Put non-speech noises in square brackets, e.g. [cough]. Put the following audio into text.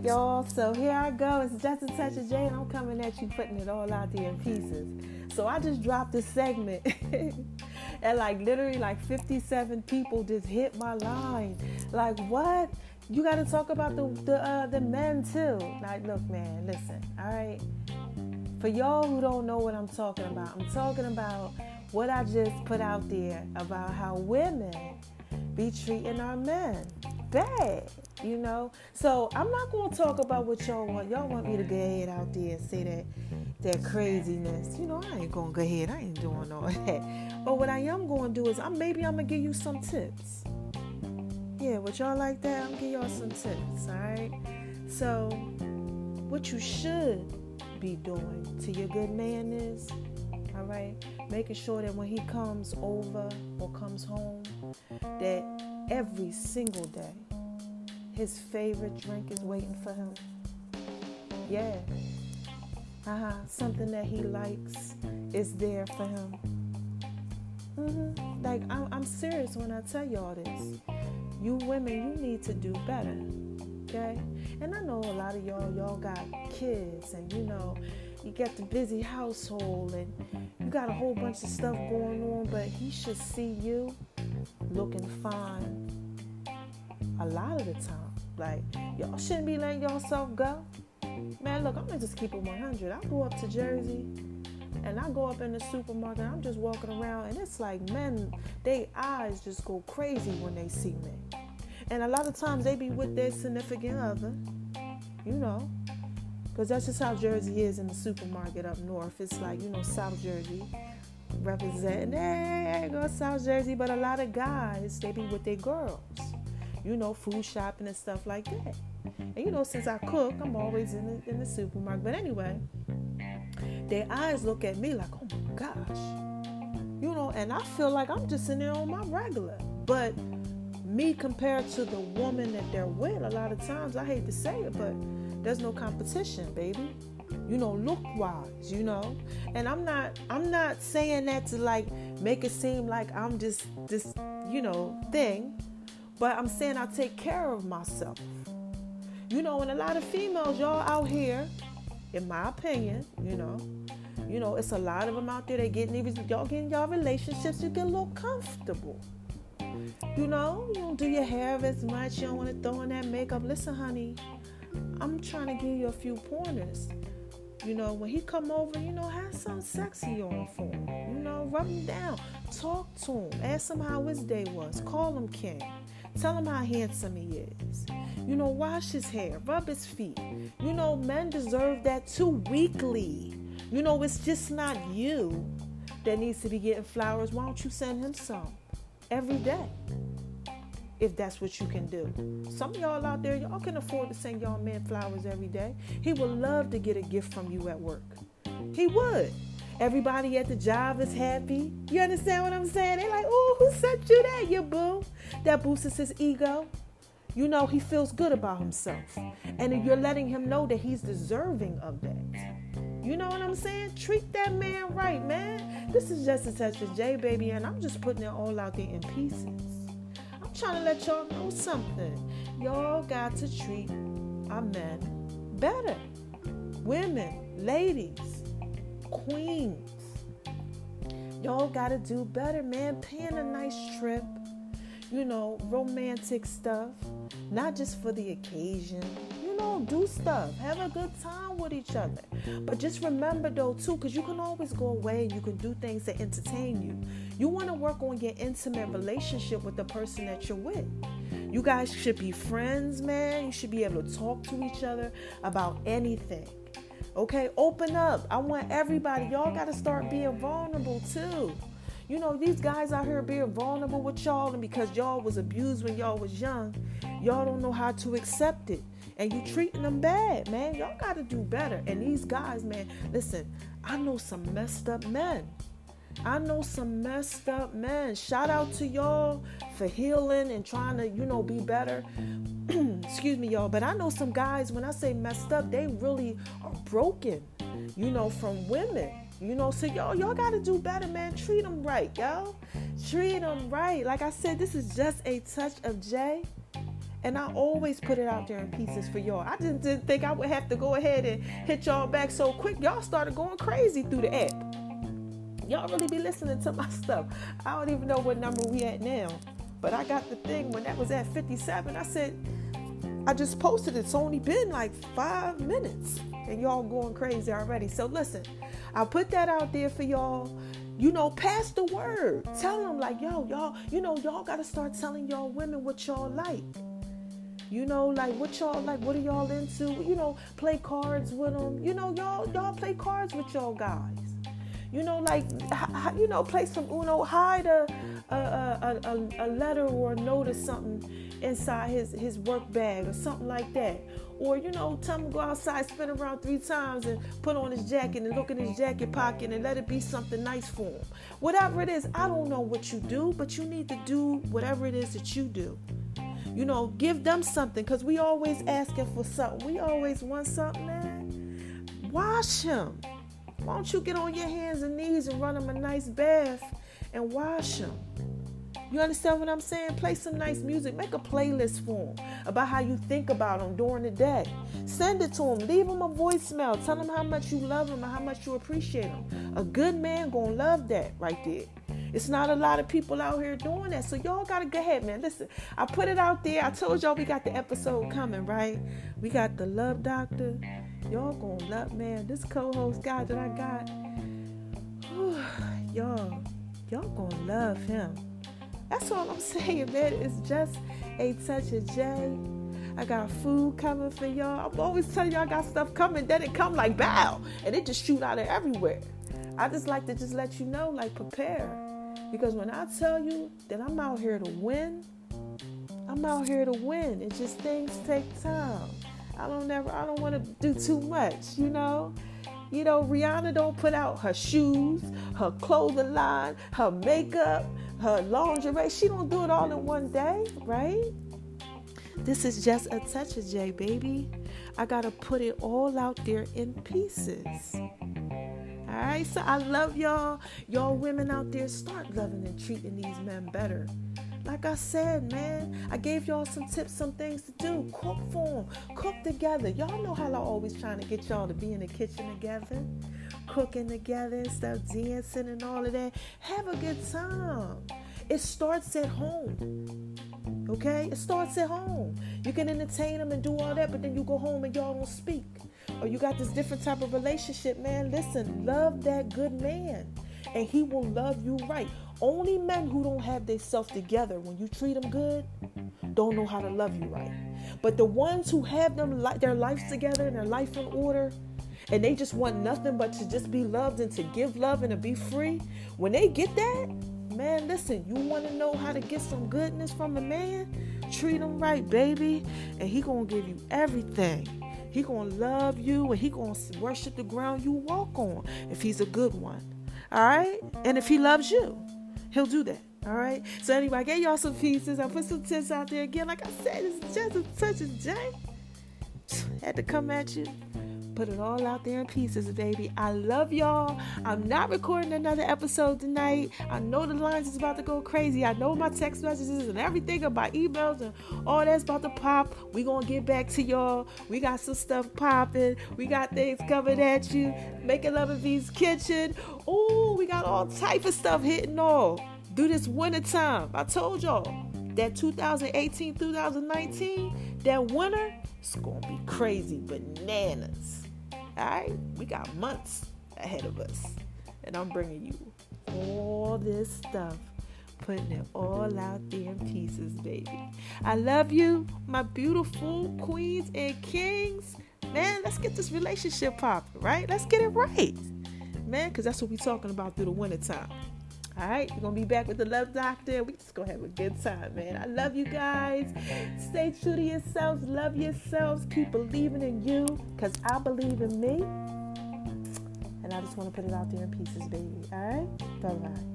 Y'all. So here I go. It's just a touch of Jay, and I'm coming at you, putting it all out there in pieces. So I just dropped this segment, [laughs] and like literally, like 57 people just hit my line. Like, what? You got to talk about the the uh, the men too. Like, look, man, listen. All right. For y'all who don't know what I'm talking about, I'm talking about what I just put out there about how women be treating our men bad, you know. So I'm not gonna talk about what y'all want. Y'all want me to go ahead out there and say that that craziness. You know, I ain't gonna go ahead. I ain't doing all [laughs] that. But what I am gonna do is I'm maybe I'm gonna give you some tips. Yeah, would y'all like that? I'm gonna give y'all some tips, alright? So what you should be doing to your good man is all right making sure that when he comes over or comes home that every single day. His favorite drink is waiting for him. Yeah. Uh-huh. Something that he likes is there for him. Mm-hmm. like I'm, I'm serious when i tell y'all this. You women you need to do better okay? And i know a lot of y'all y'all got kids and you know you got the busy household and you got a whole bunch of stuff going on, but he should see you looking fine a lot of the time. Like, y'all shouldn't be letting yourself go. Man, look, I'm gonna just keep it 100. I go up to Jersey and I go up in the supermarket, I'm just walking around, and it's like men, they eyes just go crazy when they see me. And a lot of times they be with their significant other, you know, because that's just how Jersey is in the supermarket up north. It's like, you know, South Jersey representing, hey, go South Jersey. But a lot of guys, they be with their girls, you know, food shopping and stuff like that. And, you know, since I cook, I'm always in the, in the supermarket. But anyway, their eyes look at me like, oh my gosh. You know, and I feel like I'm just in there on my regular. But me compared to the woman that they're with, a lot of times, I hate to say it, but there's no competition, baby. You know, look wise, you know. And I'm not I'm not saying that to like make it seem like I'm just this, you know, thing. But I'm saying I take care of myself. You know, and a lot of females, y'all out here, in my opinion, you know, you know, it's a lot of them out there. They getting even y'all getting y'all relationships. You get a little comfortable. You know, you don't do your hair as much. You don't want to throw in that makeup. Listen, honey, I'm trying to give you a few pointers. You know, when he come over, you know, have something sexy on for him. You know, rub him down. Talk to him. Ask him how his day was. Call him King. Tell him how handsome he is. You know, wash his hair. Rub his feet. You know, men deserve that too weekly. You know, it's just not you that needs to be getting flowers. Why don't you send him some every day? If that's what you can do. Some of y'all out there, y'all can afford to send y'all man flowers every day. He would love to get a gift from you at work. He would. Everybody at the job is happy. You understand what I'm saying? They're like, oh, who sent you that, you boo? That boosts his ego. You know, he feels good about himself. And you're letting him know that he's deserving of that. You know what I'm saying? Treat that man right, man. This is just a touch of J, baby, and I'm just putting it all out there in pieces trying to let y'all know something. Y'all got to treat our men better. Women, ladies, queens. Y'all got to do better, man. Paying a nice trip, you know, romantic stuff, not just for the occasion. You know, do stuff, have a good time with each other. But just remember, though, too, because you can always go away and you can do things to entertain you. You want to work on your intimate relationship with the person that you're with. You guys should be friends, man. You should be able to talk to each other about anything. Okay, open up. I want everybody. Y'all got to start being vulnerable too. You know, these guys out here being vulnerable with y'all, and because y'all was abused when y'all was young, y'all don't know how to accept it. And you mm-hmm. treating them bad, man. Y'all gotta do better. And these guys, man, listen, I know some messed up men. I know some messed up men. Shout out to y'all for healing and trying to, you know, be better. [clears throat] Excuse me, y'all. But I know some guys, when I say messed up, they really are broken, you know, from women. You know, so y'all, y'all gotta do better, man. Treat them right, y'all. Treat them right. Like I said, this is just a touch of J. And I always put it out there in pieces for y'all. I just didn't think I would have to go ahead and hit y'all back so quick. Y'all started going crazy through the app. Y'all really be listening to [laughs] my stuff. I don't even know what number we at now. But I got the thing when that was at 57. I said, I just posted it. It's only been like five minutes. And y'all going crazy already. So listen, I'll put that out there for y'all. You know, pass the word. Tell them like, yo, y'all, you know, y'all gotta start telling y'all women what y'all like. You know, like what y'all like, what are y'all into? You know, play cards with them. You know, y'all y'all play cards with y'all guys. You know, like you know, play some Uno, hide a a, a, a, a letter or a note or something inside his his work bag or something like that. Or, you know, tell him go outside, spin around three times and put on his jacket and look in his jacket pocket and let it be something nice for him. Whatever it is, I don't know what you do, but you need to do whatever it is that you do. You know, give them something because we always asking for something. We always want something, man. Wash him. Why don't you get on your hands and knees and run him a nice bath and wash him? You understand what I'm saying? Play some nice music. Make a playlist for him about how you think about him during the day. Send it to him. Leave him a voicemail. Tell him how much you love him and how much you appreciate him. A good man gonna love that right there. It's not a lot of people out here doing that. So y'all gotta go ahead, man. Listen, I put it out there. I told y'all we got the episode coming, right? We got the love doctor. Y'all gonna love, man. This co-host guy that I got. Whew, y'all, y'all gonna love him. That's all I'm [laughs] saying, man. It's just a touch of J. I got food coming for y'all. I'm always telling y'all I got stuff coming. Then it come like bow, and it just shoot out of everywhere. I just like to just let you know, like prepare, because when I tell you that I'm out here to win, I'm out here to win. It just things take time. I don't never. I don't want to do too much, you know. You know, Rihanna don't put out her shoes, her clothing line, her makeup, her lingerie. She don't do it all in one day, right? This is just a touch of J, baby. I gotta put it all out there in pieces. Right, so I love y'all. Y'all women out there, start loving and treating these men better. Like I said, man, I gave y'all some tips, some things to do. Cook for them, cook together. Y'all know how I always trying to get y'all to be in the kitchen together, cooking together and stuff, dancing and all of that. Have a good time. It starts at home. Okay? It starts at home. You can entertain them and do all that, but then you go home and y'all don't speak. Or you got this different type of relationship, man. Listen, love that good man. And he will love you right. Only men who don't have their self together when you treat them good don't know how to love you right. But the ones who have them their lives together and their life in order, and they just want nothing but to just be loved and to give love and to be free, when they get that, man, listen, you want to know how to get some goodness from a man? Treat him right, baby, and he going to give you everything. He going to love you and he going to worship the ground you walk on if he's a good one. All right? And if he loves you. He'll do that. All right. So anyway, I gave y'all some pieces. I put some tips out there again. Like I said, it's just a touch of J. Had to come at you. Put it all out there in pieces, baby. I love y'all. I'm not recording another episode tonight. I know the lines is about to go crazy. I know my text messages and everything about emails and all that's about to pop. We gonna get back to y'all. We got some stuff popping. We got things coming at you. Making love in V's kitchen. Oh, we got all type of stuff hitting all. Do this winter time. I told y'all that 2018 2019 that winter it's gonna be crazy bananas all right, we got months ahead of us, and I'm bringing you all this stuff, putting it all out there in pieces, baby. I love you, my beautiful queens and kings. Man, let's get this relationship popping, right? Let's get it right, man, because that's what we're talking about through the wintertime. All right, we're gonna be back with the Love Doctor. We just gonna have a good time, man. I love you guys. Stay true to yourselves. Love yourselves. Keep believing in you, cause I believe in me. And I just want to put it out there in pieces, baby. All right, bye bye.